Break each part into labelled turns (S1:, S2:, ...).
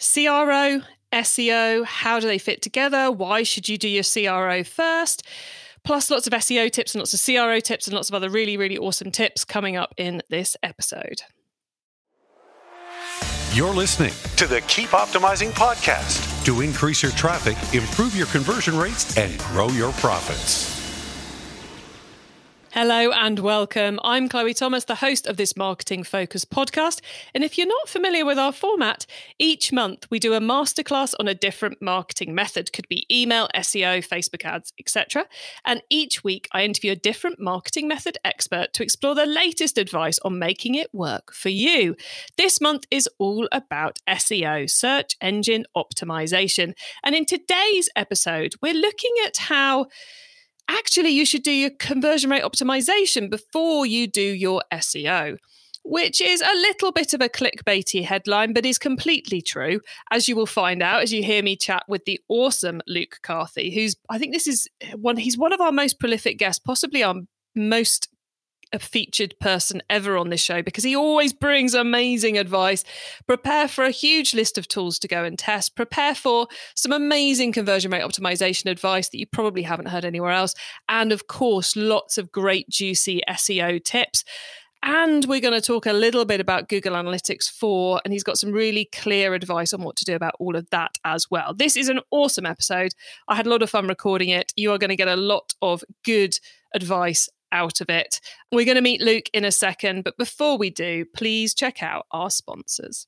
S1: CRO, SEO, how do they fit together? Why should you do your CRO first? Plus, lots of SEO tips and lots of CRO tips and lots of other really, really awesome tips coming up in this episode.
S2: You're listening to the Keep Optimizing podcast to increase your traffic, improve your conversion rates, and grow your profits.
S1: Hello and welcome. I'm Chloe Thomas, the host of this Marketing Focus podcast. And if you're not familiar with our format, each month we do a masterclass on a different marketing method. Could be email, SEO, Facebook ads, etc. And each week I interview a different marketing method expert to explore the latest advice on making it work for you. This month is all about SEO, search engine optimization. And in today's episode, we're looking at how actually you should do your conversion rate optimization before you do your SEO. Which is a little bit of a clickbaity headline, but is completely true, as you will find out as you hear me chat with the awesome Luke Carthy, who's I think this is one he's one of our most prolific guests, possibly our most a featured person ever on this show because he always brings amazing advice. Prepare for a huge list of tools to go and test. Prepare for some amazing conversion rate optimization advice that you probably haven't heard anywhere else. And of course, lots of great, juicy SEO tips. And we're going to talk a little bit about Google Analytics 4, and he's got some really clear advice on what to do about all of that as well. This is an awesome episode. I had a lot of fun recording it. You are going to get a lot of good advice out of it. We're going to meet Luke in a second, but before we do, please check out our sponsors.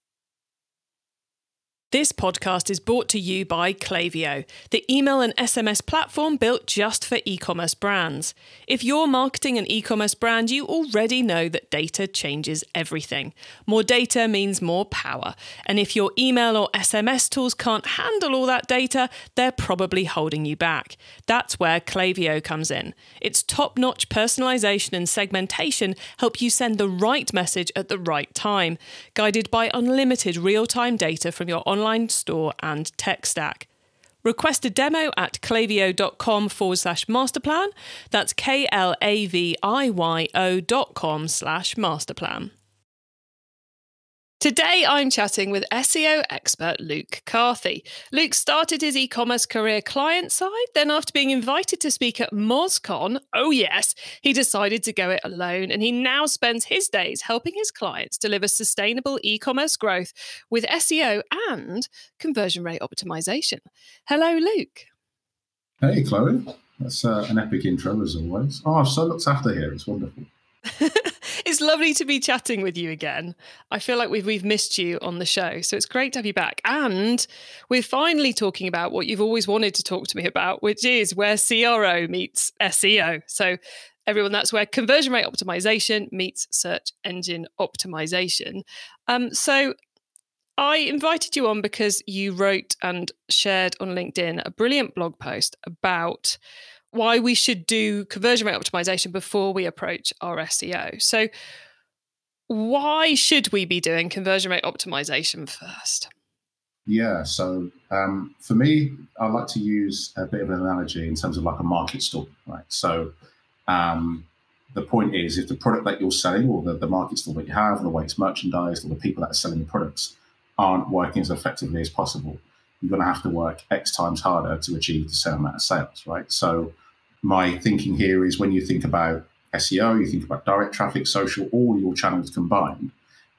S1: This podcast is brought to you by Klaviyo, the email and SMS platform built just for e commerce brands. If you're marketing an e commerce brand, you already know that data changes everything. More data means more power. And if your email or SMS tools can't handle all that data, they're probably holding you back. That's where Klaviyo comes in. Its top notch personalization and segmentation help you send the right message at the right time, guided by unlimited real time data from your online online store and tech stack. Request a demo at klaviyo.com forward slash masterplan. That's K L A V I Y O dot com slash masterplan. Today, I'm chatting with SEO expert Luke Carthy. Luke started his e commerce career client side, then, after being invited to speak at MozCon, oh yes, he decided to go it alone. And he now spends his days helping his clients deliver sustainable e commerce growth with SEO and conversion rate optimization. Hello, Luke.
S3: Hey, Chloe. That's uh, an epic intro, as always. Oh, I've so looked after here. It's wonderful.
S1: it's lovely to be chatting with you again. I feel like we've we've missed you on the show, so it's great to have you back. And we're finally talking about what you've always wanted to talk to me about, which is where CRO meets SEO. So everyone, that's where conversion rate optimization meets search engine optimization. Um, so I invited you on because you wrote and shared on LinkedIn a brilliant blog post about why we should do conversion rate optimization before we approach our SEO. So, why should we be doing conversion rate optimization first?
S3: Yeah, so um, for me, I like to use a bit of an analogy in terms of like a market stall, right? So, um, the point is, if the product that you're selling or the, the market stall that you have, or the way it's merchandised, or the people that are selling the products aren't working as effectively as possible, you're going to have to work X times harder to achieve the same amount of sales, right? So, my thinking here is when you think about SEO, you think about direct traffic, social, all your channels combined.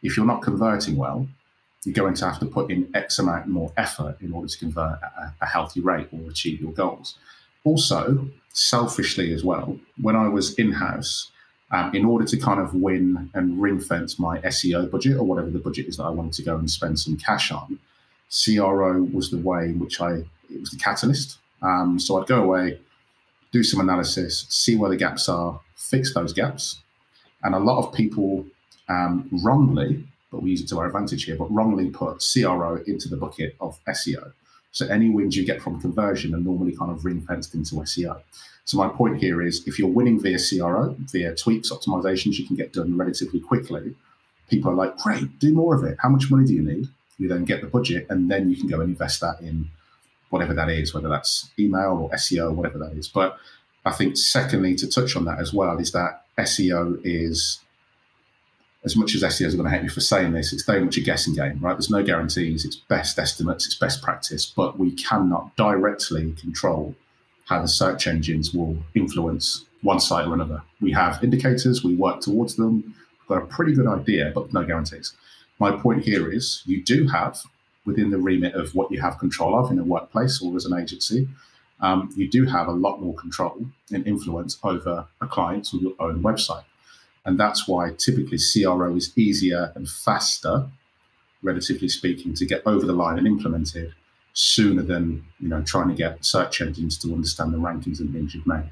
S3: If you're not converting well, you're going to have to put in X amount more effort in order to convert a, a healthy rate or achieve your goals. Also, selfishly as well, when I was in house, um, in order to kind of win and ring fence my SEO budget or whatever the budget is that I wanted to go and spend some cash on, CRO was the way in which I, it was the catalyst. Um, so I'd go away, do some analysis, see where the gaps are, fix those gaps. And a lot of people um, wrongly, but we use it to our advantage here, but wrongly put CRO into the bucket of SEO. So any wins you get from conversion are normally kind of ring fenced into SEO. So my point here is if you're winning via CRO, via tweaks, optimizations you can get done relatively quickly, people are like, great, do more of it. How much money do you need? You then get the budget and then you can go and invest that in whatever that is, whether that's email or SEO, whatever that is. But I think, secondly, to touch on that as well, is that SEO is as much as SEOs are going to hate me for saying this, it's very much a guessing game, right? There's no guarantees. It's best estimates, it's best practice, but we cannot directly control how the search engines will influence one site or another. We have indicators, we work towards them, we've got a pretty good idea, but no guarantees. My point here is you do have within the remit of what you have control of in a workplace or as an agency, um, you do have a lot more control and influence over a client's or your own website. And that's why typically CRO is easier and faster, relatively speaking, to get over the line and implemented sooner than you know trying to get search engines to understand the rankings and things you've made.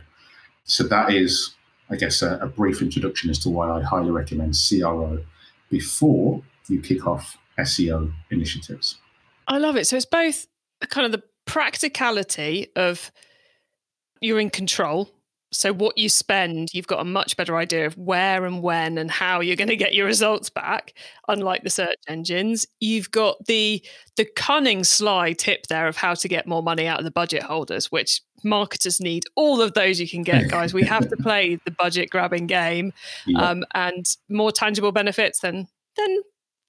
S3: So that is, I guess, a, a brief introduction as to why I highly recommend CRO before you kick off SEO initiatives.
S1: I love it. So it's both kind of the practicality of you're in control so, what you spend, you've got a much better idea of where and when and how you're going to get your results back. Unlike the search engines, you've got the the cunning, sly tip there of how to get more money out of the budget holders, which marketers need. All of those you can get, guys. We have to play the budget grabbing game, yeah. um, and more tangible benefits than then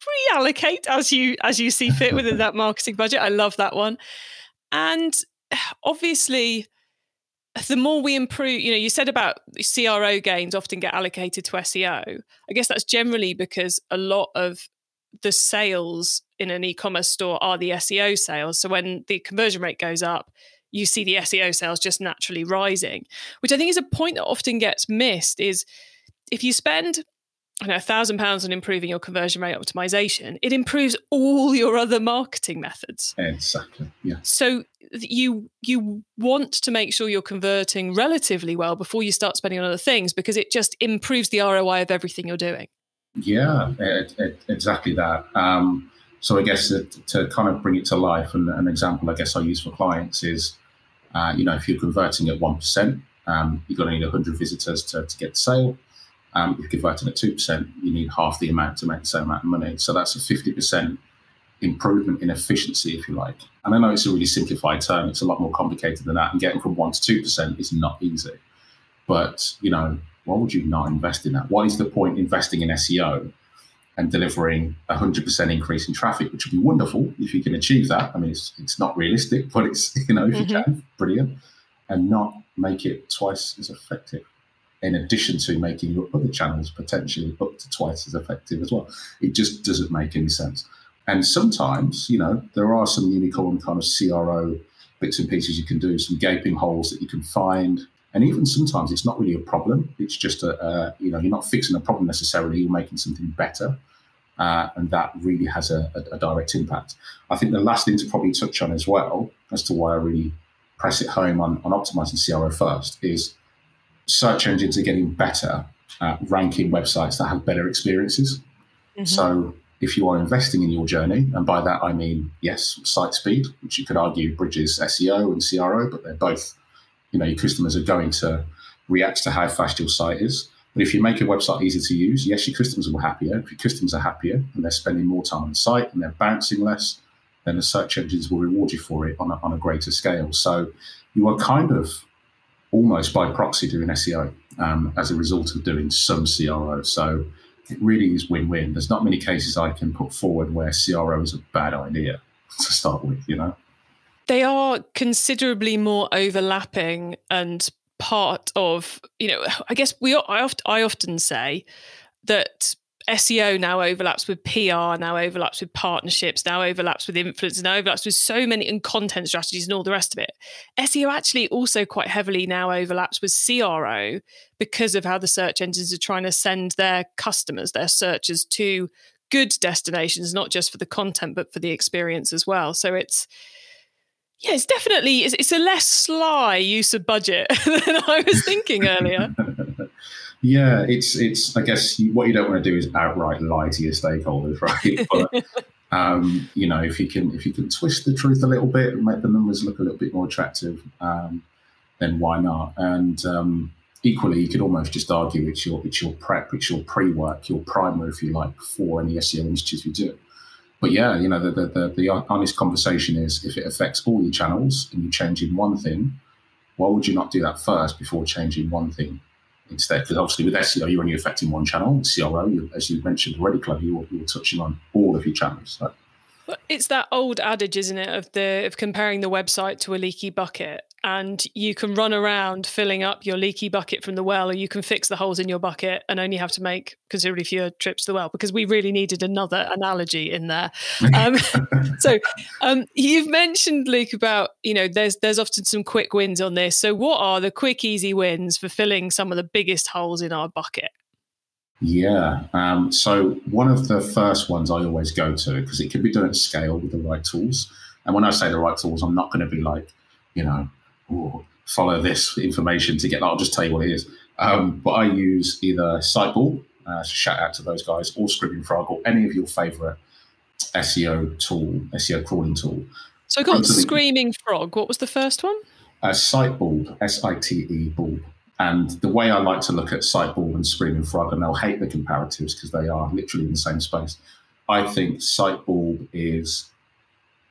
S1: reallocate as you as you see fit within that marketing budget. I love that one, and obviously the more we improve, you know, you said about CRO gains often get allocated to SEO. I guess that's generally because a lot of the sales in an e-commerce store are the SEO sales. So when the conversion rate goes up, you see the SEO sales just naturally rising, which I think is a point that often gets missed is if you spend I know, a thousand pounds on improving your conversion rate optimization, it improves all your other marketing methods.
S3: Exactly. Yeah.
S1: So you you want to make sure you're converting relatively well before you start spending on other things because it just improves the ROI of everything you're doing.
S3: Yeah, it, it, exactly that. Um, so I guess to, to, kind of bring it to life, and an example I guess I use for clients is, uh, you know, if you're converting at one percent, um, you're going to need 100 visitors to, to get the sale. Um, if you're converting at 2%, you need half the amount to make the same amount of money. So that's a 50% improvement in efficiency, if you like. And I know it's a really simplified term, it's a lot more complicated than that. And getting from 1% to 2% is not easy. But, you know, why would you not invest in that? What is the point investing in SEO and delivering a 100% increase in traffic, which would be wonderful if you can achieve that? I mean, it's, it's not realistic, but it's, you know, if mm-hmm. you can, brilliant. And not make it twice as effective in addition to making your other channels potentially up to twice as effective as well. It just doesn't make any sense. And sometimes, you know, there are some unicorn kind of CRO bits and pieces you can do, some gaping holes that you can find. And even sometimes it's not really a problem. It's just a, you know, you're not fixing a problem necessarily, you're making something better. Uh, and that really has a, a, a direct impact. I think the last thing to probably touch on as well, as to why I really press it home on, on optimizing CRO first, is search engines are getting better at ranking websites that have better experiences. Mm-hmm. So if you are investing in your journey, and by that I mean, yes, site speed, which you could argue bridges SEO and CRO, but they're both, you know, your customers are going to react to how fast your site is. But if you make a website easy to use, yes, your customers will be happier. If your customers are happier and they're spending more time on the site and they're bouncing less, then the search engines will reward you for it on a, on a greater scale. So you are kind of almost by proxy doing SEO um, as a result of doing some CRO. So it really is win-win. There's not many cases I can put forward where CRO is a bad idea to start with, you know.
S1: They are considerably more overlapping and part of, you know, I guess we I I often say that SEO now overlaps with PR, now overlaps with partnerships, now overlaps with influence, now overlaps with so many and content strategies and all the rest of it. SEO actually also quite heavily now overlaps with CRO because of how the search engines are trying to send their customers, their searchers to good destinations, not just for the content, but for the experience as well. So it's, yeah, it's definitely it's, it's a less sly use of budget than I was thinking earlier.
S3: Yeah, it's it's. I guess what you don't want to do is outright lie to your stakeholders, right? But um, you know, if you can if you can twist the truth a little bit and make the numbers look a little bit more attractive, um, then why not? And um, equally, you could almost just argue it's your it's your prep, it's your pre work, your primer, if you like, for any SEO initiatives you do. But yeah, you know, the, the, the, the honest conversation is if it affects all your channels and you're changing one thing, why would you not do that first before changing one thing instead. Because obviously with SEO, you're only affecting one channel. With CRO, you, as you mentioned already, Chloe, you're, you're touching on all of your channels. So.
S1: It's that old adage, isn't it, of the of comparing the website to a leaky bucket and you can run around filling up your leaky bucket from the well, or you can fix the holes in your bucket and only have to make considerably fewer trips to the well. Because we really needed another analogy in there. Um, so um, you've mentioned Luke about you know there's there's often some quick wins on this. So what are the quick easy wins for filling some of the biggest holes in our bucket?
S3: Yeah. Um, so one of the first ones I always go to because it can be done at scale with the right tools. And when I say the right tools, I'm not going to be like, you know, follow this information to get that. I'll just tell you what it is. Um, but I use either Sitebulb, uh, so shout out to those guys, or Screaming Frog, or any of your favorite SEO tool, SEO crawling tool.
S1: So I got Screaming Frog. What was the first one?
S3: Uh, Sitebulb, S I T E Ball. And the way I like to look at Sitebulb and Screaming Frog, and they'll hate the comparatives because they are literally in the same space. I think Sitebulb is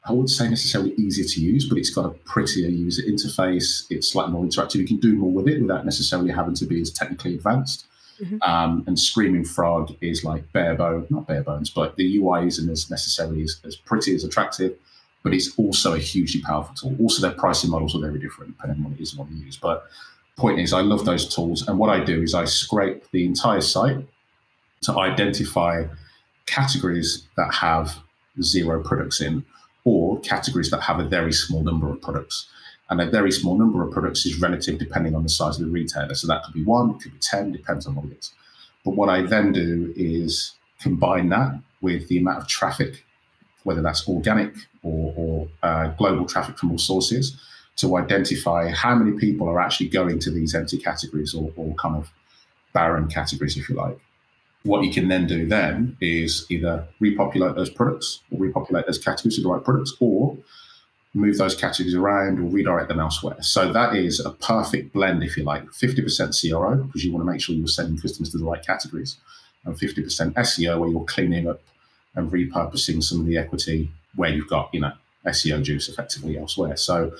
S3: I wouldn't say necessarily easier to use, but it's got a prettier user interface. It's slightly more interactive. You can do more with it without necessarily having to be as technically advanced. Mm-hmm. Um, and Screaming Frog is like bare bone, not bare bones, but the UI isn't as necessarily as, as pretty as attractive, but it's also a hugely powerful tool. Also, their pricing models are very different depending on what it is and what you use. But point is, I love those tools, and what I do is I scrape the entire site to identify categories that have zero products in or categories that have a very small number of products. And a very small number of products is relative depending on the size of the retailer. So that could be one, it could be 10, depends on what it is. But what I then do is combine that with the amount of traffic, whether that's organic or, or uh, global traffic from all sources, to identify how many people are actually going to these empty categories or, or kind of barren categories, if you like. What you can then do then is either repopulate those products or repopulate those categories with the right products or move those categories around or redirect them elsewhere. So that is a perfect blend, if you like, 50% CRO, because you want to make sure you're sending customers to the right categories, and 50% SEO, where you're cleaning up and repurposing some of the equity where you've got, you know, SEO juice effectively elsewhere. So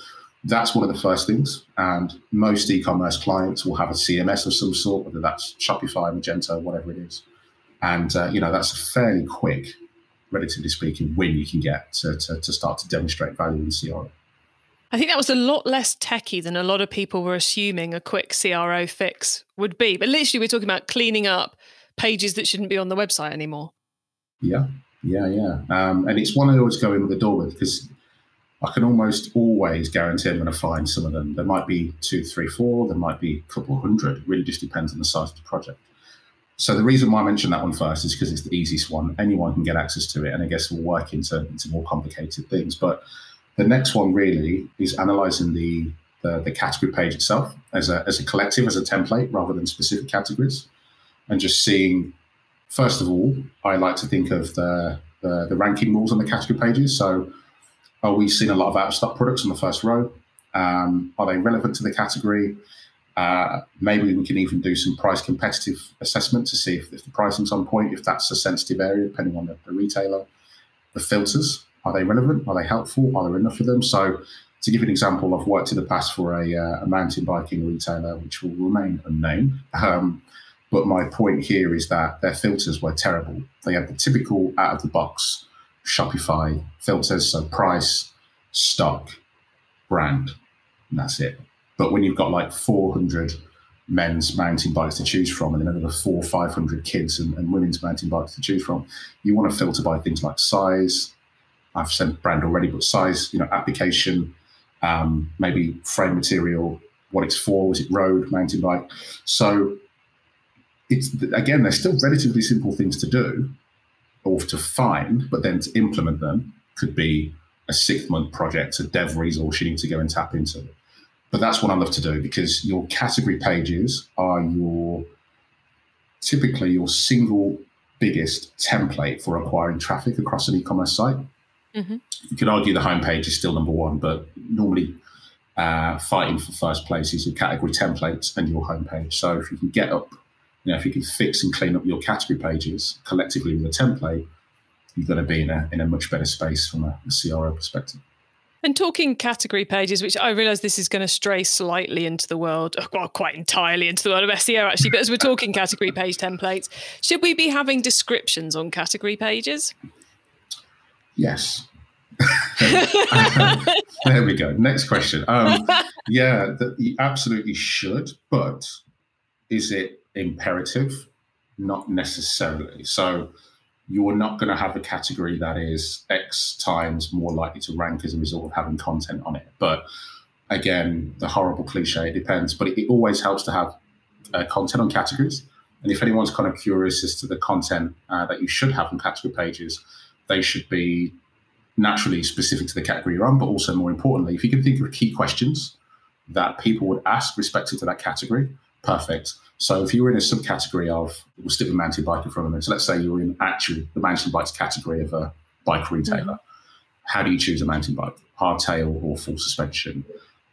S3: that's one of the first things. And most e-commerce clients will have a CMS of some sort, whether that's Shopify, Magento, whatever it is. And, uh, you know, that's a fairly quick, relatively speaking, win you can get to, to, to start to demonstrate value in CRO.
S1: I think that was a lot less techy than a lot of people were assuming a quick CRO fix would be. But literally, we're talking about cleaning up pages that shouldn't be on the website anymore.
S3: Yeah, yeah, yeah. Um, and it's one I always go in with the door with because I can almost always guarantee I'm going to find some of them. There might be two, three, four. There might be a couple hundred. It really just depends on the size of the project. So the reason why I mentioned that one first is because it's the easiest one. Anyone can get access to it, and I guess we'll work into, into more complicated things. But the next one really is analyzing the, the, the category page itself as a, as a collective, as a template, rather than specific categories, and just seeing. First of all, I like to think of the, the, the ranking rules on the category pages. So, are we seeing a lot of out of stock products on the first row? Um, are they relevant to the category? Uh, maybe we can even do some price competitive assessment to see if, if, the pricing's on point, if that's a sensitive area, depending on the, the, retailer. The filters, are they relevant? Are they helpful? Are there enough of them? So, to give an example, I've worked in the past for a, uh, a mountain biking retailer, which will remain unnamed. Um, but my point here is that their filters were terrible. They had the typical out of the box Shopify filters, so price, stock, brand, and that's it. But when you've got like 400 men's mountain bikes to choose from and another four, 500 kids and, and women's mountain bikes to choose from, you want to filter by things like size. I've said brand already, but size, you know, application, um, maybe frame material, what it's for, is it road, mountain bike? So it's again, they're still relatively simple things to do or to find, but then to implement them could be a six month project, a dev resource you need to go and tap into. But that's what I love to do because your category pages are your typically your single biggest template for acquiring traffic across an e-commerce site. Mm-hmm. You could argue the homepage is still number one, but normally uh, fighting for first place is your category templates and your homepage. So if you can get up, you know, if you can fix and clean up your category pages collectively with a template, you're going to be in a in a much better space from a, a CRO perspective.
S1: And talking category pages, which I realize this is going to stray slightly into the world, well, quite entirely into the world of SEO actually, but as we're talking category page templates, should we be having descriptions on category pages?
S3: Yes. there we go. Next question. Um, yeah, the, you absolutely should, but is it imperative? Not necessarily. So you're not going to have a category that is X times more likely to rank as a result of having content on it. But again, the horrible cliche, it depends. But it, it always helps to have uh, content on categories. And if anyone's kind of curious as to the content uh, that you should have on category pages, they should be naturally specific to the category you're on, but also more importantly, if you can think of key questions that people would ask respective to that category, perfect. So if you were in a subcategory of, we'll stick with mountain bike for a of them. So let's say you're in actually the mountain bikes category of a bike retailer. Mm-hmm. How do you choose a mountain bike? Hardtail or full suspension?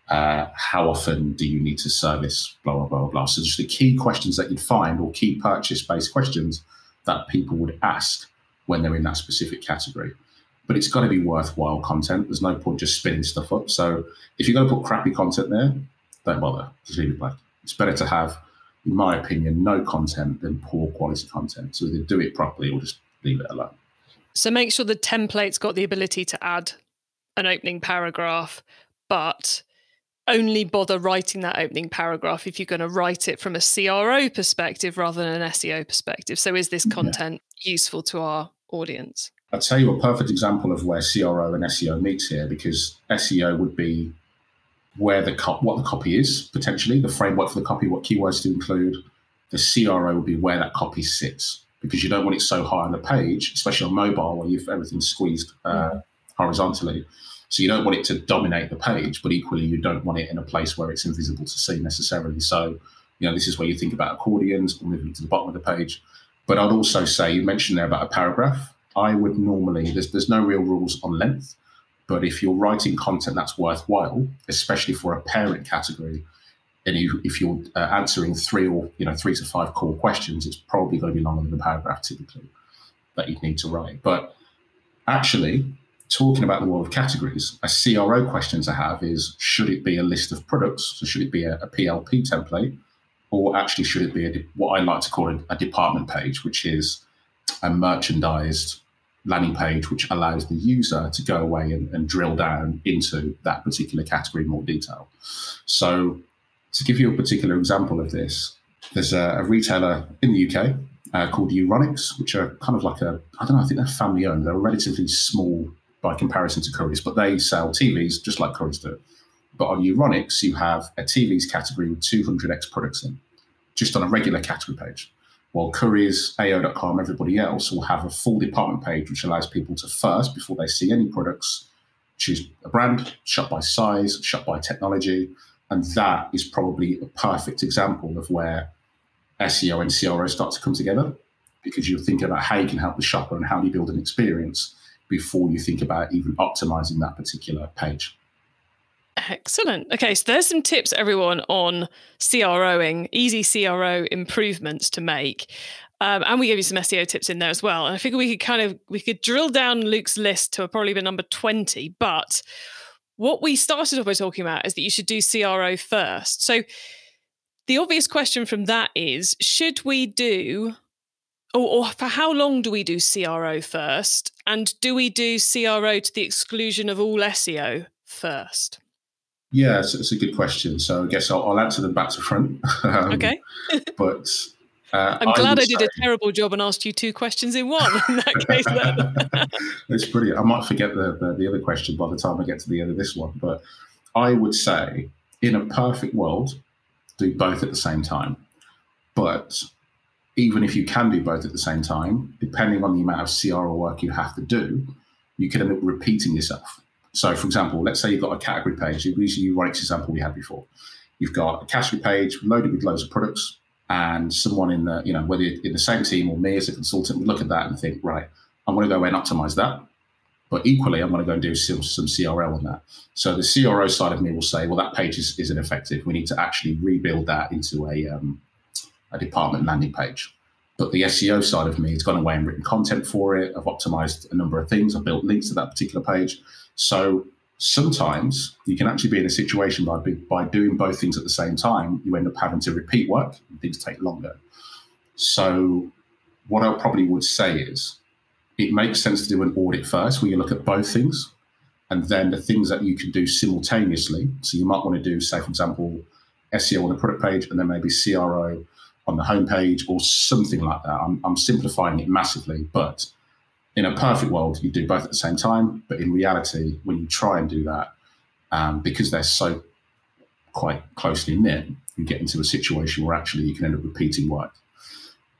S3: Uh, how often do you need to service? Blah, blah, blah, blah. So just the key questions that you'd find or key purchase based questions that people would ask when they're in that specific category. But it's got to be worthwhile content. There's no point just spinning stuff up. So if you're going to put crappy content there, don't bother. Just leave it blank. It's better to have in my opinion, no content than poor quality content. So either do it properly or just leave it alone.
S1: So make sure the template's got the ability to add an opening paragraph, but only bother writing that opening paragraph if you're going to write it from a CRO perspective rather than an SEO perspective. So is this content yeah. useful to our audience?
S3: I'll tell you a perfect example of where CRO and SEO meets here because SEO would be where the co- what the copy is potentially, the framework for the copy, what keywords to include. The CRO will be where that copy sits because you don't want it so high on the page, especially on mobile where you've everything squeezed uh, horizontally. So you don't want it to dominate the page, but equally you don't want it in a place where it's invisible to see necessarily. So, you know, this is where you think about accordions or moving to the bottom of the page. But I'd also say you mentioned there about a paragraph. I would normally there's there's no real rules on length. But if you're writing content that's worthwhile, especially for a parent category, and you, if you're uh, answering three or you know three to five core questions, it's probably going to be longer than a paragraph typically that you'd need to write. But actually, talking about the world of categories, a CRO question to have is: should it be a list of products? So should it be a, a PLP template, or actually should it be a, what I like to call a, a department page, which is a merchandised landing page, which allows the user to go away and, and drill down into that particular category in more detail. So, to give you a particular example of this, there's a, a retailer in the UK uh, called Euronics, which are kind of like a, I don't know, I think they're family owned. They're relatively small by comparison to Currys, but they sell TVs just like Currys do. But on Euronics, you have a TVs category with 200x products in, just on a regular category page. While Currys, AO.com, everybody else will have a full department page, which allows people to first, before they see any products, choose a brand, shop by size, shop by technology. And that is probably a perfect example of where SEO and CRO start to come together because you're thinking about how you can help the shopper and how do you build an experience before you think about even optimizing that particular page.
S1: Excellent. Okay, so there's some tips, everyone, on CROing, easy CRO improvements to make. Um, and we gave you some SEO tips in there as well. And I figure we could kind of we could drill down Luke's list to probably be number 20. But what we started off by talking about is that you should do CRO first. So the obvious question from that is should we do or, or, for how long do we do CRO first? And do we do CRO to the exclusion of all SEO first?
S3: Yeah, it's, it's, a good question. So I guess I'll, I'll answer them back to front.
S1: um, okay.
S3: but
S1: uh, I'm glad I, I did say, a terrible job and asked you two questions in one. In that case, then
S3: it's brilliant. I might forget the, the, the other question by the time I get to the end of this one, but I would say, in a perfect world, do both at the same time. But even if you can do both at the same time, depending on the amount of CRO work you have to do, you can end up repeating yourself. So, for example, let's say you've got a category page. Use the Euronics example we had before. You've got a category page loaded with loads of products, and someone in the, you know, whether in the same team or me as a consultant would look at that and think, right, I'm going to go and optimize that. But equally, I'm going to go and do some, some CRO on that. So the CRO side of me will say, well, that page is, is ineffective. We need to actually rebuild that into a, um, a department landing page. But the SEO side of me has gone away and written content for it. I've optimized a number of things. I've built links to that particular page. So Sometimes you can actually be in a situation by, by doing both things at the same time, you end up having to repeat work and things take longer. So, what I probably would say is it makes sense to do an audit first where you look at both things and then the things that you can do simultaneously. So, you might want to do, say, for example, SEO on the product page and then maybe CRO on the homepage or something like that. I'm, I'm simplifying it massively, but in a perfect world, you do both at the same time. But in reality, when you try and do that, um, because they're so quite closely knit, you get into a situation where actually you can end up repeating work.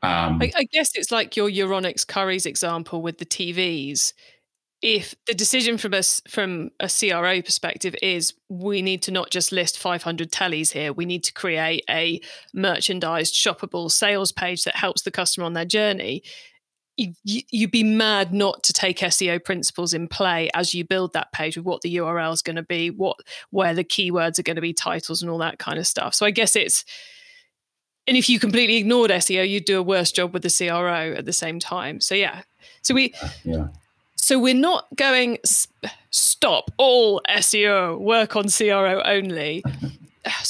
S1: Um, I, I, guess it's like your Euronics Currys example with the TVs. If the decision from us from a CRO perspective is we need to not just list 500 tellies here, we need to create a merchandised, shoppable sales page that helps the customer on their journey you, would be mad not to take SEO principles in play as you build that page with what the URL is going to be, what where the keywords are going to be, titles, and all that kind of stuff. So I guess it's, and if you completely ignored SEO, you'd do a worse job with the CRO at the same time. So yeah, so we, yeah. So we're not going stop all SEO, work on CRO only.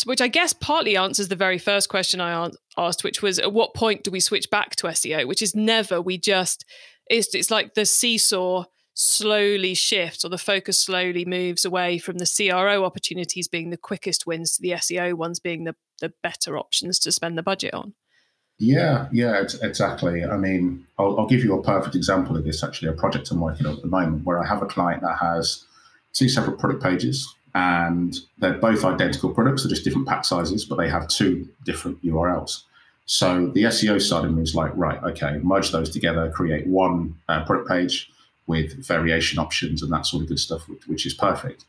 S1: which I guess partly answers the very first question I asked, which was at what point do we switch back to SEO? Which is never. We just it's it's like the seesaw slowly shifts or the focus slowly moves away from the CRO opportunities being the quickest wins to the SEO ones being the the better options to spend the budget on.
S3: Yeah, yeah, exactly. I mean, I'll, I'll give you a perfect example of this. Actually, a project I'm working on at the moment where I have a client that has two separate product pages and they're both identical products, they're just different pack sizes, but they have two different URLs. So the SEO side of me is like, right, okay, merge those together, create one uh, product page with variation options and that sort of good stuff, which, which is perfect.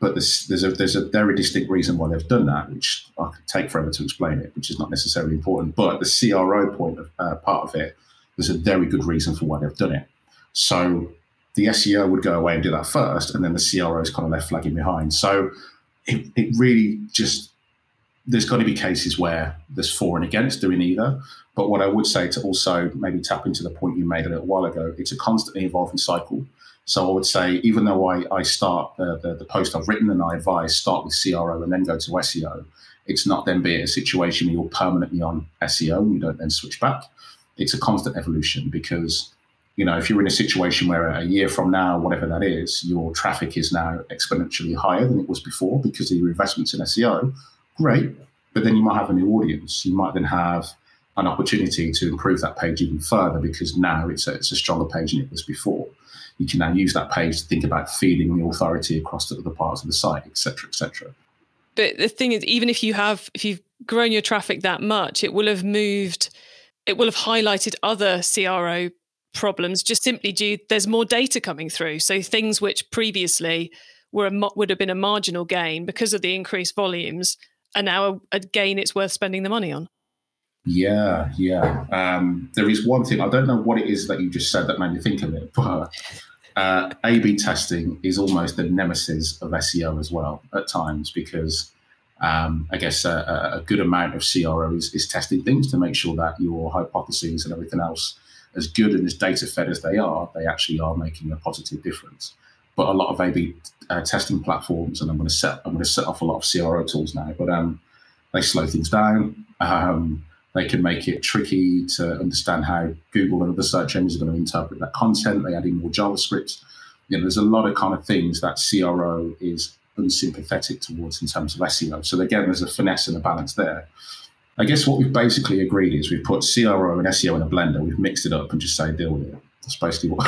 S3: But there's, there's, a, there's a very distinct reason why they've done that, which I could take forever to explain it, which is not necessarily important. But the CRO point of uh, part of it, there's a very good reason for why they've done it. So the SEO would go away and do that first, and then the CRO is kind of left flagging behind. So it, it really just there's got to be cases where there's for and against doing either. But what I would say to also maybe tap into the point you made a little while ago, it's a constantly evolving cycle. So I would say, even though I, I start the, the, the post I've written and I advise start with CRO and then go to SEO, it's not then be a situation where you're permanently on SEO and you don't then switch back. It's a constant evolution because you know, if you're in a situation where a year from now, whatever that is, your traffic is now exponentially higher than it was before because of your investments in SEO, great. But then you might have a new audience. You might then have an opportunity to improve that page even further because now it's a, it's a stronger page than it was before. You can now use that page to think about feeding the authority across to other parts of the site, etc., etc.
S1: But the thing is, even if you have, if you've grown your traffic that much, it will have moved, it will have highlighted other CRO problems just simply due there's more data coming through. So things which previously were a, would have been a marginal gain because of the increased volumes are now a, a gain it's worth spending the money on.
S3: Yeah, yeah. Um, there is one thing I don't know what it is that you just said that made me think of it, but uh, A/B testing is almost the nemesis of SEO as well at times because um, I guess a, a, good amount of CRO is, is testing things to make sure that your hypotheses and everything else as good and as data fed as they are, they actually are making a positive difference. But a lot of A/B uh, testing platforms, and I'm going to set I'm going to set off a lot of CRO tools now, but um, they slow things down. Um, they can make it tricky to understand how Google and other search engines are going to interpret that content. They add in more JavaScript. You know, there's a lot of kind of things that CRO is unsympathetic towards in terms of SEO. So again, there's a finesse and a balance there. I guess what we've basically agreed is we've put CRO and SEO in a blender, we've mixed it up and just say deal with it. That's basically what.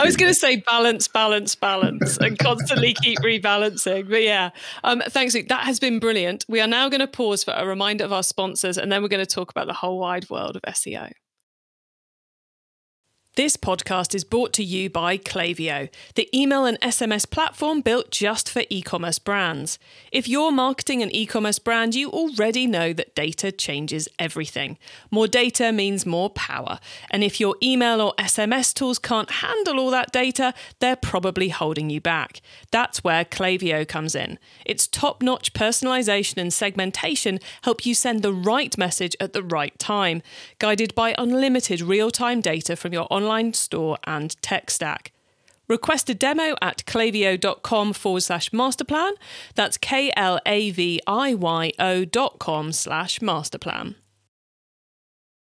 S1: I was going to say balance, balance, balance, and constantly keep rebalancing. But yeah, um, thanks, Luke. That has been brilliant. We are now going to pause for a reminder of our sponsors, and then we're going to talk about the whole wide world of SEO. This podcast is brought to you by Klaviyo, the email and SMS platform built just for e commerce brands. If you're marketing an e commerce brand, you already know that data changes everything. More data means more power. And if your email or SMS tools can't handle all that data, they're probably holding you back. That's where Klaviyo comes in. Its top notch personalization and segmentation help you send the right message at the right time, guided by unlimited real time data from your online online store and tech stack. Request a demo at klaviyo.com forward slash masterplan. That's K L A V I Y O dot com slash masterplan.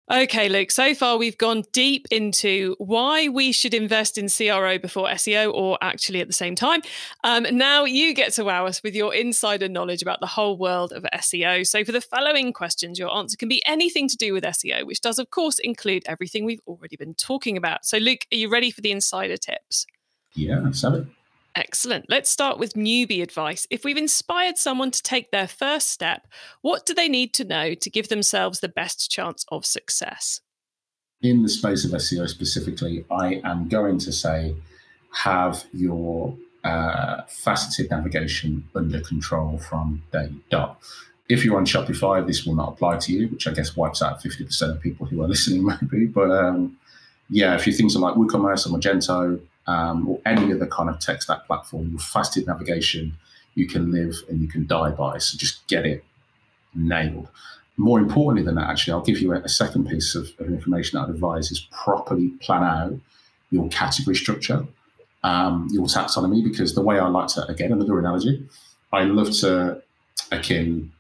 S1: Okay, Luke, so far we've gone deep into why we should invest in CRO before SEO, or actually at the same time. Um, now you get to wow us with your insider knowledge about the whole world of SEO. So, for the following questions, your answer can be anything to do with SEO, which does, of course, include everything we've already been talking about. So, Luke, are you ready for the insider tips?
S3: Yeah, let's have it.
S1: Excellent. Let's start with newbie advice. If we've inspired someone to take their first step, what do they need to know to give themselves the best chance of success?
S3: In the space of SEO specifically, I am going to say have your uh, faceted navigation under control from day dot. If you're on Shopify, this will not apply to you, which I guess wipes out 50% of people who are listening, maybe. But um, yeah, if you things are like WooCommerce or Magento, um, or any other kind of tech stack platform, your faceted navigation, you can live and you can die by. So just get it nailed. More importantly than that, actually, I'll give you a, a second piece of, of, information I'd advise is properly plan out your category structure, um, your taxonomy, because the way I like to, again, another analogy, I love to akin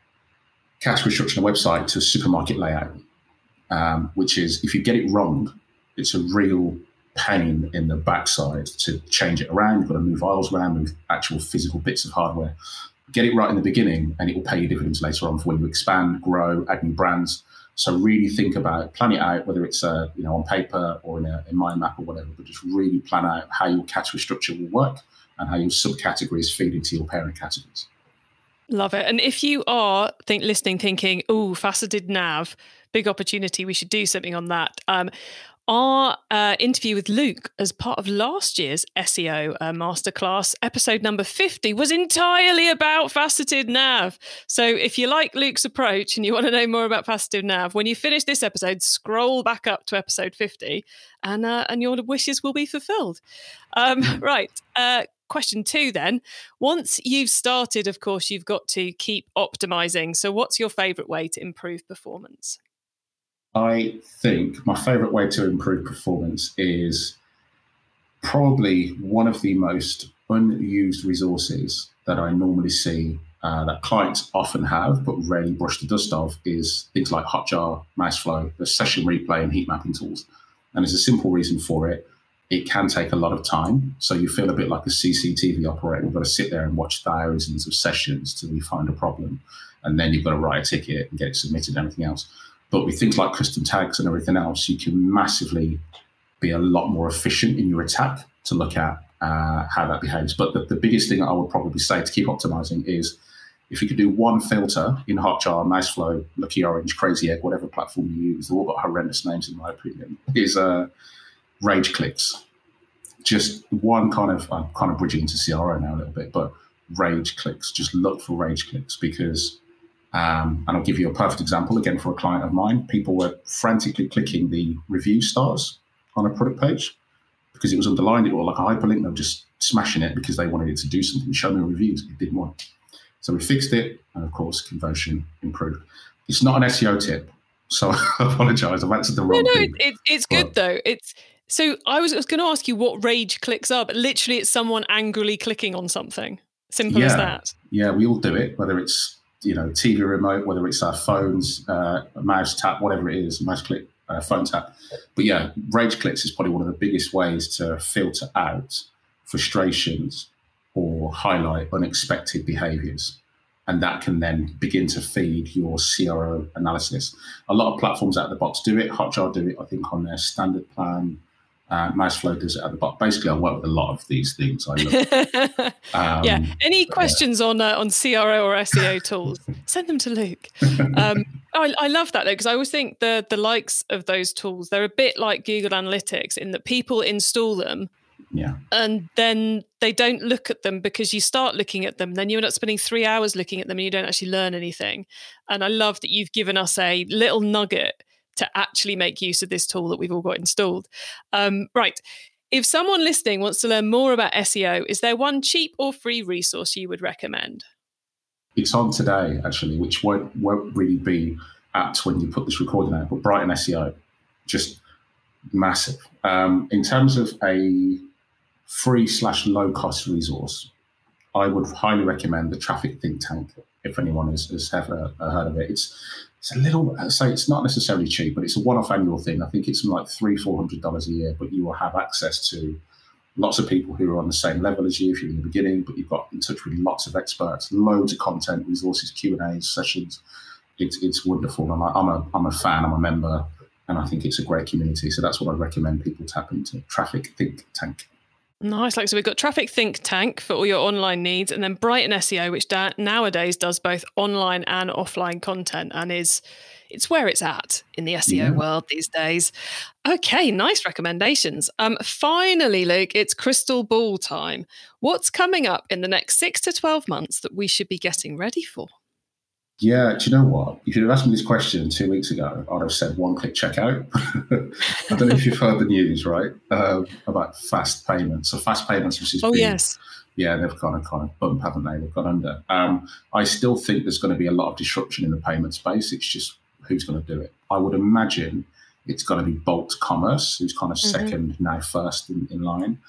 S3: category structure on a website to a supermarket layout, um, which is if you get it wrong, it's a real pain in the backside to change it around. You've got to move files around, move actual physical bits of hardware. Get it right in the beginning, and it will pay you dividends later on for when you expand, grow, add new brands. So really think about, plan it out, whether it's uh, you know on paper or in a in mind map or whatever. But just really plan out how your category structure will work and how your subcategories feed into your parent categories.
S1: Love it. And if you are think listening, thinking, "Oh, faceted nav, big opportunity. We should do something on that." Um, our uh, interview with Luke as part of last year's SEO uh, masterclass, episode number 50, was entirely about faceted nav. So if you like Luke's approach and you want to know more about faceted nav, when you finish this episode, scroll back up to episode 50 and, uh, and your wishes will be fulfilled. Um, right. Uh, question two then. Once you've started, of course, you've got to keep optimizing. So, what's your favorite way to improve performance?
S3: I think my favorite way to improve performance is probably one of the most unused resources that I normally see uh, that clients often have but rarely brush the dust of is things like Hotjar, Mouseflow, the session replay and heat mapping tools. And there's a simple reason for it. It can take a lot of time. So you feel a bit like a CCTV operator. You've got to sit there and watch thousands of sessions till you find a problem. And then you've got to write a ticket and get it submitted and everything else. But with things like custom tags and everything else, you can massively be a lot more efficient in your attack to look at uh, how that behaves. But the, the biggest thing I would probably say to keep optimizing is if you could do one filter in Hotjar, Mouseflow, Lucky Orange, Crazy Egg, whatever platform you use, they've all got horrendous names in my opinion, is uh, rage clicks. Just one kind of, I'm kind of bridging into CRO now a little bit, but rage clicks. Just look for rage clicks because um, and I'll give you a perfect example again for a client of mine. People were frantically clicking the review stars on a product page because it was underlined. It was like a hyperlink. They were just smashing it because they wanted it to do something, show me reviews. It didn't want. So we fixed it, and of course, conversion improved. It's not an SEO tip, so I apologize. I've answered the wrong.
S1: No, no,
S3: thing.
S1: it, it's good though. It's so I was, was going to ask you what rage clicks are, but literally, it's someone angrily clicking on something. Simple
S3: yeah.
S1: as that.
S3: Yeah, we all do it, whether it's you know, TV remote, whether it's our phones, uh, mouse tap, whatever it is, mouse click, uh, phone tap. But yeah, rage clicks is probably one of the biggest ways to filter out frustrations or highlight unexpected behaviors. And that can then begin to feed your CRO analysis. A lot of platforms out of the box do it. Hotjar do it, I think, on their standard plan. Uh, does it at the bottom. Basically, I work with a lot of these things. I look.
S1: um, yeah. Any questions yeah. on uh, on CRO or SEO tools? Send them to Luke. Um, I, I, love that though because I always think the the likes of those tools they're a bit like Google Analytics in that people install them.
S3: Yeah.
S1: And then they don't look at them because you start looking at them, then you end up spending three hours looking at them and you don't actually learn anything. And I love that you've given us a little nugget to actually make use of this tool that we've all got installed. Um, right. If someone listening wants to learn more about SEO, is there one cheap or free resource you would recommend?
S3: It's on today, actually, which won't, won't really be apt when you put this recording out, but Brighton SEO, just massive. Um, in terms of a free slash low cost resource, I would highly recommend the Traffic Think Tank. If anyone has, has ever heard of it, it's it's a little. Say it's not necessarily cheap, but it's a one-off annual thing. I think it's like three, four hundred dollars a year, but you will have access to lots of people who are on the same level as you if you're in the beginning, but you've got in touch with lots of experts, loads of content, resources, Q and A sessions. It's it's wonderful, and I, I'm a I'm a fan. I'm a member, and I think it's a great community. So that's what I recommend people tap into. Traffic Think Tank.
S1: Nice. Like so, we've got Traffic Think Tank for all your online needs, and then Brighton SEO, which da- nowadays does both online and offline content, and is it's where it's at in the SEO yeah. world these days. Okay, nice recommendations. Um, finally, Luke, it's crystal ball time. What's coming up in the next six to twelve months that we should be getting ready for?
S3: Yeah, do you know what? If you'd have asked me this question two weeks ago, I'd have said one click checkout. I don't know if you've heard the news, right? Uh, about fast payments. So fast payments, which is
S1: oh big, yes,
S3: yeah, they've kind of kind of bump, haven't they? They've gone under. Um, I still think there's going to be a lot of disruption in the payment space. It's just who's going to do it. I would imagine it's going to be Bolt Commerce, who's kind of mm-hmm. second now first in, in line.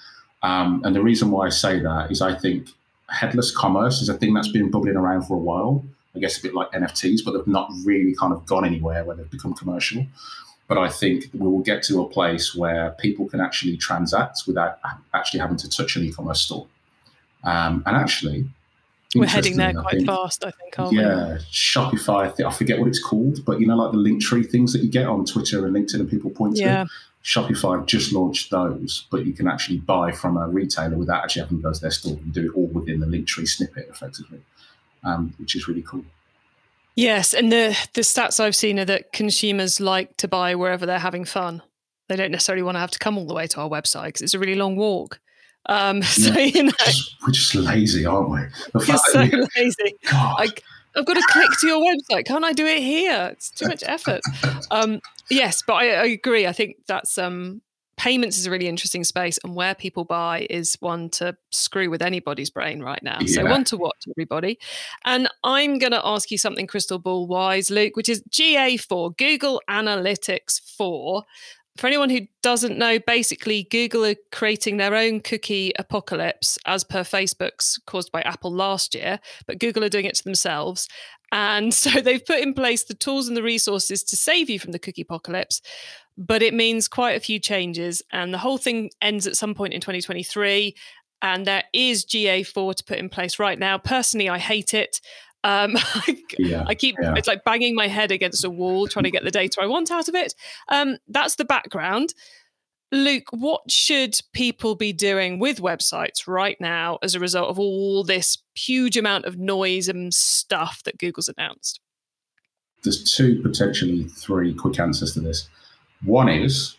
S3: Um, and the reason why I say that is I think headless commerce is a thing that's been bubbling around for a while. I guess a bit like NFTs, but they've not really kind of gone anywhere where they've become commercial. But I think we will get to a place where people can actually transact without actually having to touch an e-commerce store. Um, and actually,
S1: we're heading there quite think, fast, I think.
S3: yeah, we? Shopify. I, forget what it's called, but you know, like the Linktree things that you get on Twitter and LinkedIn, and people point yeah. to. Shopify just launched those, but you can actually buy from a retailer without actually having to go to their store. You do it all within the Linktree snippet, effectively, um, which is really cool.
S1: Yes, and the the stats I've seen are that consumers like to buy wherever they're having fun. They don't necessarily want to have to come all the way to our website because it's a really long walk. Um, so yeah, you know,
S3: we're just lazy, aren't we?
S1: The You're so we, lazy. I, have got to click to your website. Can't I do it here? It's too much effort. Um, yes, but I, I, agree. I think that's um, payments is a really interesting space, and where people buy is one to screw with anybody's brain right now. Yeah. So one to watch, everybody. And I'm going to ask you something crystal ball wise, Luke, which is GA4, Google Analytics 4 for anyone who doesn't know, basically, Google are creating their own cookie apocalypse as per Facebook's caused by Apple last year, but Google are doing it to themselves. And so they've put in place the tools and the resources to save you from the cookie apocalypse, but it means quite a few changes. And the whole thing ends at some point in 2023. And there is GA4 to put in place right now. Personally, I hate it. Um, yeah, I keep yeah. it's like banging my head against a wall trying to get the data I want out of it. Um, that's the background. Luke, what should people be doing with websites right now as a result of all this huge amount of noise and stuff that Google's announced?
S3: There's two, potentially three quick answers to this. One is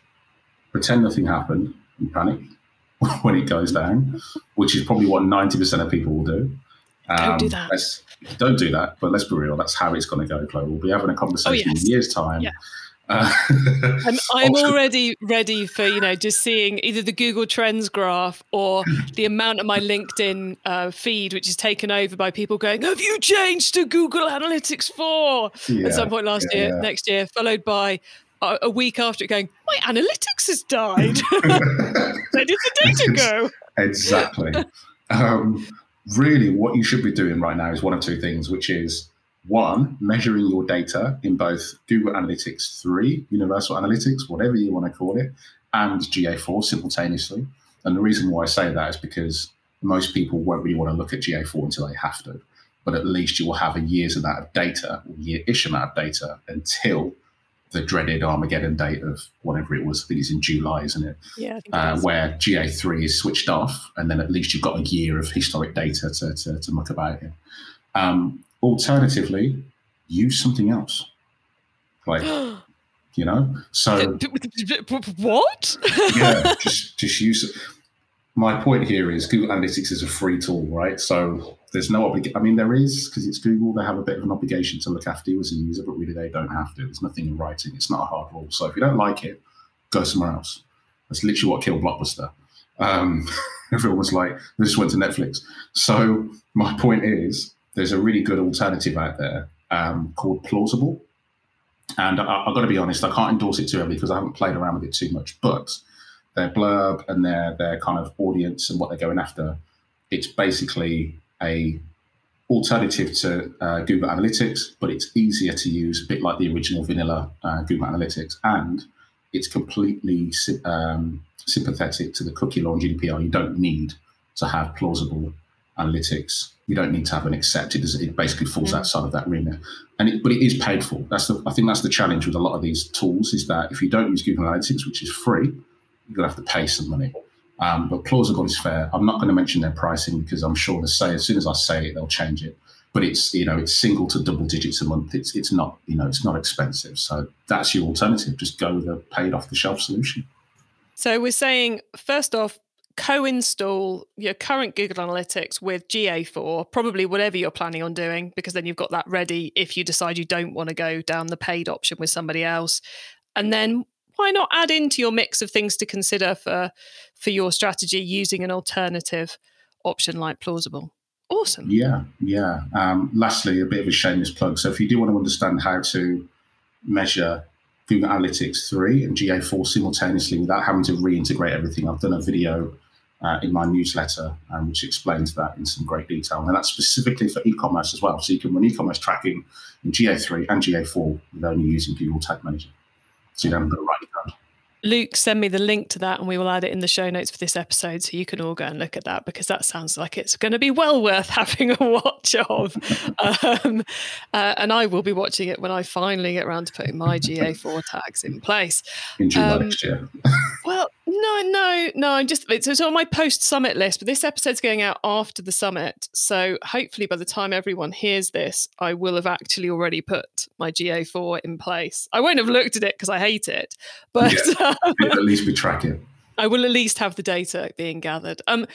S3: pretend nothing happened and panic when it goes down, which is probably what 90% of people will do.
S1: Um, don't do um, that.
S3: Don't do that. But let's be real. That's how it's going to go, Chloe. We'll be having a conversation oh, yes. in a year's time.
S1: Yeah. Uh, I'm, I'm already ready for you know just seeing either the Google Trends graph or the amount of my LinkedIn uh, feed, which is taken over by people going, "Have you changed to Google Analytics 4?" Yeah, at some point last yeah, year, yeah. next year, followed by a, week after it going, "My analytics has died. Where did the data go?"
S3: Exactly. Um, really what you should be doing right now is one of two things, which is one, measuring your data in both Google Analytics 3, Universal Analytics, whatever you want to call it, and GA4 simultaneously. And the reason why I say that is because most people won't really want to look at GA4 until they have to. But at least you will have a year's amount of data, or year-ish amount of data until the dreaded Armageddon date of whatever it was. I think it's in July, isn't it?
S1: Yeah. Uh,
S3: where GA3 is switched off, and then at least you've got a year of historic data to, to, to muck about in. Um, alternatively, use something else. Like, you know, so.
S1: What?
S3: yeah, just, just use it. My point here is Google Analytics is a free tool, right? So there's no obligation. I mean, there is because it's Google. They have a bit of an obligation to look after you as a user, but really they don't have to. There's nothing in writing. It's not a hard rule. So if you don't like it, go somewhere else. That's literally what killed Blockbuster. Um, everyone was like, they just went to Netflix. So my point is, there's a really good alternative out there um, called Plausible. And I, have got to be honest, I can't endorse it too heavily because I haven't played around with it too much. But their blurb and their their kind of audience and what they're going after, it's basically a alternative to uh, Google Analytics, but it's easier to use, a bit like the original vanilla uh, Google Analytics, and it's completely um, sympathetic to the cookie law and GDPR. You don't need to have plausible analytics. You don't need to have an accepted. It basically falls outside of that remit, and it, but it is paid for. That's the I think that's the challenge with a lot of these tools is that if you don't use Google Analytics, which is free, you're gonna have to pay some money. Um, but plausible is fair. I'm not going to mention their pricing because I'm sure they say as soon as I say it, they'll change it. But it's you know it's single to double digits a month. It's it's not you know it's not expensive. So that's your alternative. Just go with a paid off the shelf solution.
S1: So we're saying first off, co-install your current Google Analytics with GA4, probably whatever you're planning on doing, because then you've got that ready if you decide you don't want to go down the paid option with somebody else. And then why not add into your mix of things to consider for for your strategy using an alternative option like plausible? Awesome.
S3: Yeah yeah. Um, lastly a bit of a shameless plug. So if you do want to understand how to measure google analytics 3 and ga4 simultaneously without having to reintegrate everything i've done a video uh, in my newsletter um, which explains that in some great detail. And that's specifically for e-commerce as well. So you can run e-commerce tracking in ga3 and ga4 with only using google tag manager so you don't have to write it down.
S1: Luke, send me the link to that and we will add it in the show notes for this episode so you can all go and look at that because that sounds like it's going to be well worth having a watch of. um, uh, and I will be watching it when I finally get around to putting my GA4 tags in place.
S3: Um, next year.
S1: well, no, no, no. I'm just it's, it's on my post summit list, but this episode's going out after the summit. So hopefully, by the time everyone hears this, I will have actually already put my GA4 in place. I won't have looked at it because I hate it, but
S3: yeah, um, at least we track it.
S1: I will at least have the data being gathered. Um,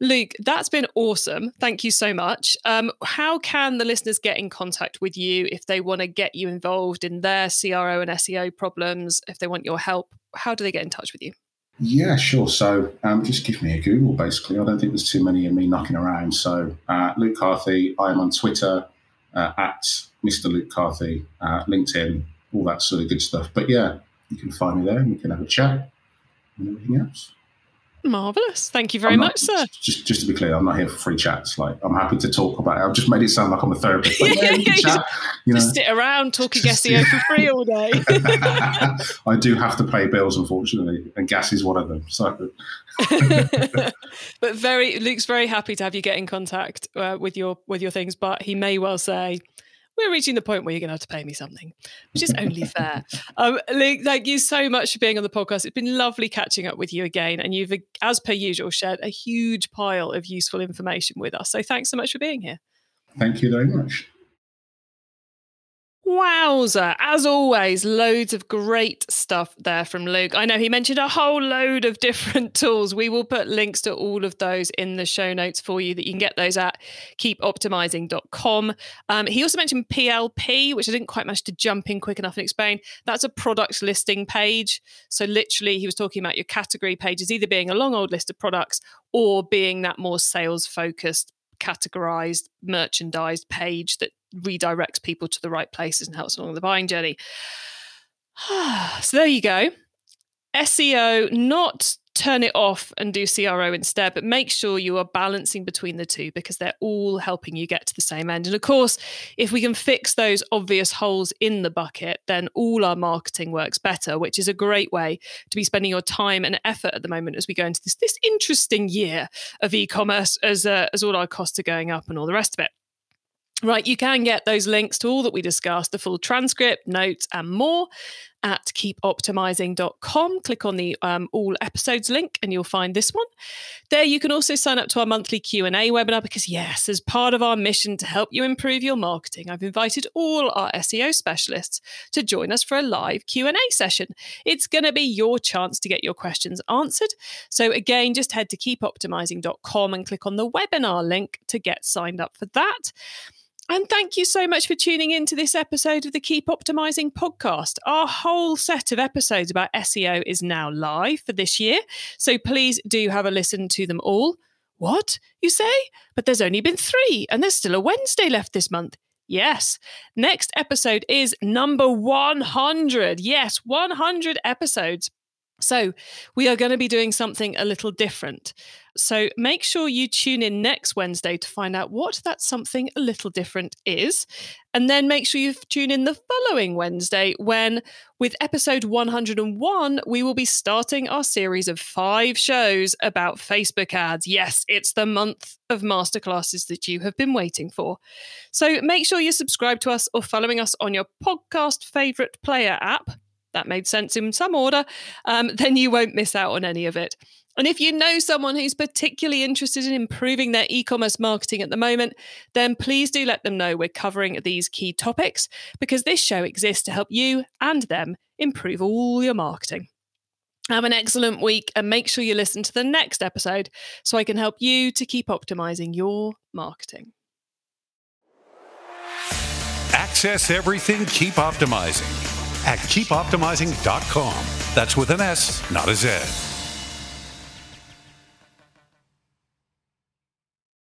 S1: Luke, that's been awesome. Thank you so much. Um, how can the listeners get in contact with you if they want to get you involved in their CRO and SEO problems? If they want your help, how do they get in touch with you?
S3: Yeah, sure. So um, just give me a Google, basically. I don't think there's too many of me knocking around. So uh, Luke Carthy, I am on Twitter uh, at Mr. Luke Carthy, uh, LinkedIn, all that sort of good stuff. But yeah, you can find me there and we can have a chat and everything else.
S1: Marvelous. Thank you very not, much, sir.
S3: Just, just to be clear, I'm not here for free chats. Like, I'm happy to talk about it. I've just made it sound like I'm a therapist. Like, yeah, yeah,
S1: chat, you know. Just sit around talking just, SEO for free all day.
S3: I do have to pay bills, unfortunately, and gas is one of them. So,
S1: but very Luke's very happy to have you get in contact uh, with your with your things. But he may well say, we're reaching the point where you're going to have to pay me something, which is only fair. Um, Luke, thank you so much for being on the podcast. It's been lovely catching up with you again. And you've, as per usual, shared a huge pile of useful information with us. So thanks so much for being here.
S3: Thank you very much.
S1: Wowza. As always, loads of great stuff there from Luke. I know he mentioned a whole load of different tools. We will put links to all of those in the show notes for you that you can get those at keepoptimizing.com. Um, he also mentioned PLP, which I didn't quite manage to jump in quick enough and explain. That's a product listing page. So, literally, he was talking about your category pages either being a long old list of products or being that more sales focused categorized merchandised page that redirects people to the right places and helps along the buying journey. so there you go. SEO, not turn it off and do CRO instead, but make sure you are balancing between the two because they're all helping you get to the same end. And of course, if we can fix those obvious holes in the bucket, then all our marketing works better, which is a great way to be spending your time and effort at the moment as we go into this this interesting year of e-commerce as uh, as all our costs are going up and all the rest of it. Right, you can get those links to all that we discussed, the full transcript, notes, and more at keepoptimizing.com. Click on the um, all episodes link and you'll find this one. There you can also sign up to our monthly Q&A webinar because yes, as part of our mission to help you improve your marketing, I've invited all our SEO specialists to join us for a live Q&A session. It's going to be your chance to get your questions answered. So again, just head to keepoptimizing.com and click on the webinar link to get signed up for that. And thank you so much for tuning in to this episode of the Keep Optimizing podcast. Our whole set of episodes about SEO is now live for this year. So please do have a listen to them all. What, you say? But there's only been three, and there's still a Wednesday left this month. Yes. Next episode is number 100. Yes, 100 episodes. So, we are going to be doing something a little different. So, make sure you tune in next Wednesday to find out what that something a little different is. And then make sure you tune in the following Wednesday when, with episode 101, we will be starting our series of five shows about Facebook ads. Yes, it's the month of masterclasses that you have been waiting for. So, make sure you subscribe to us or following us on your podcast favorite player app that made sense in some order, um, then you won't miss out on any of it. And if you know someone who's particularly interested in improving their e commerce marketing at the moment, then please do let them know we're covering these key topics because this show exists to help you and them improve all your marketing. Have an excellent week and make sure you listen to the next episode so I can help you to keep optimizing your marketing.
S2: Access everything, keep optimizing at keepoptimizing.com. That's with an S, not a Z.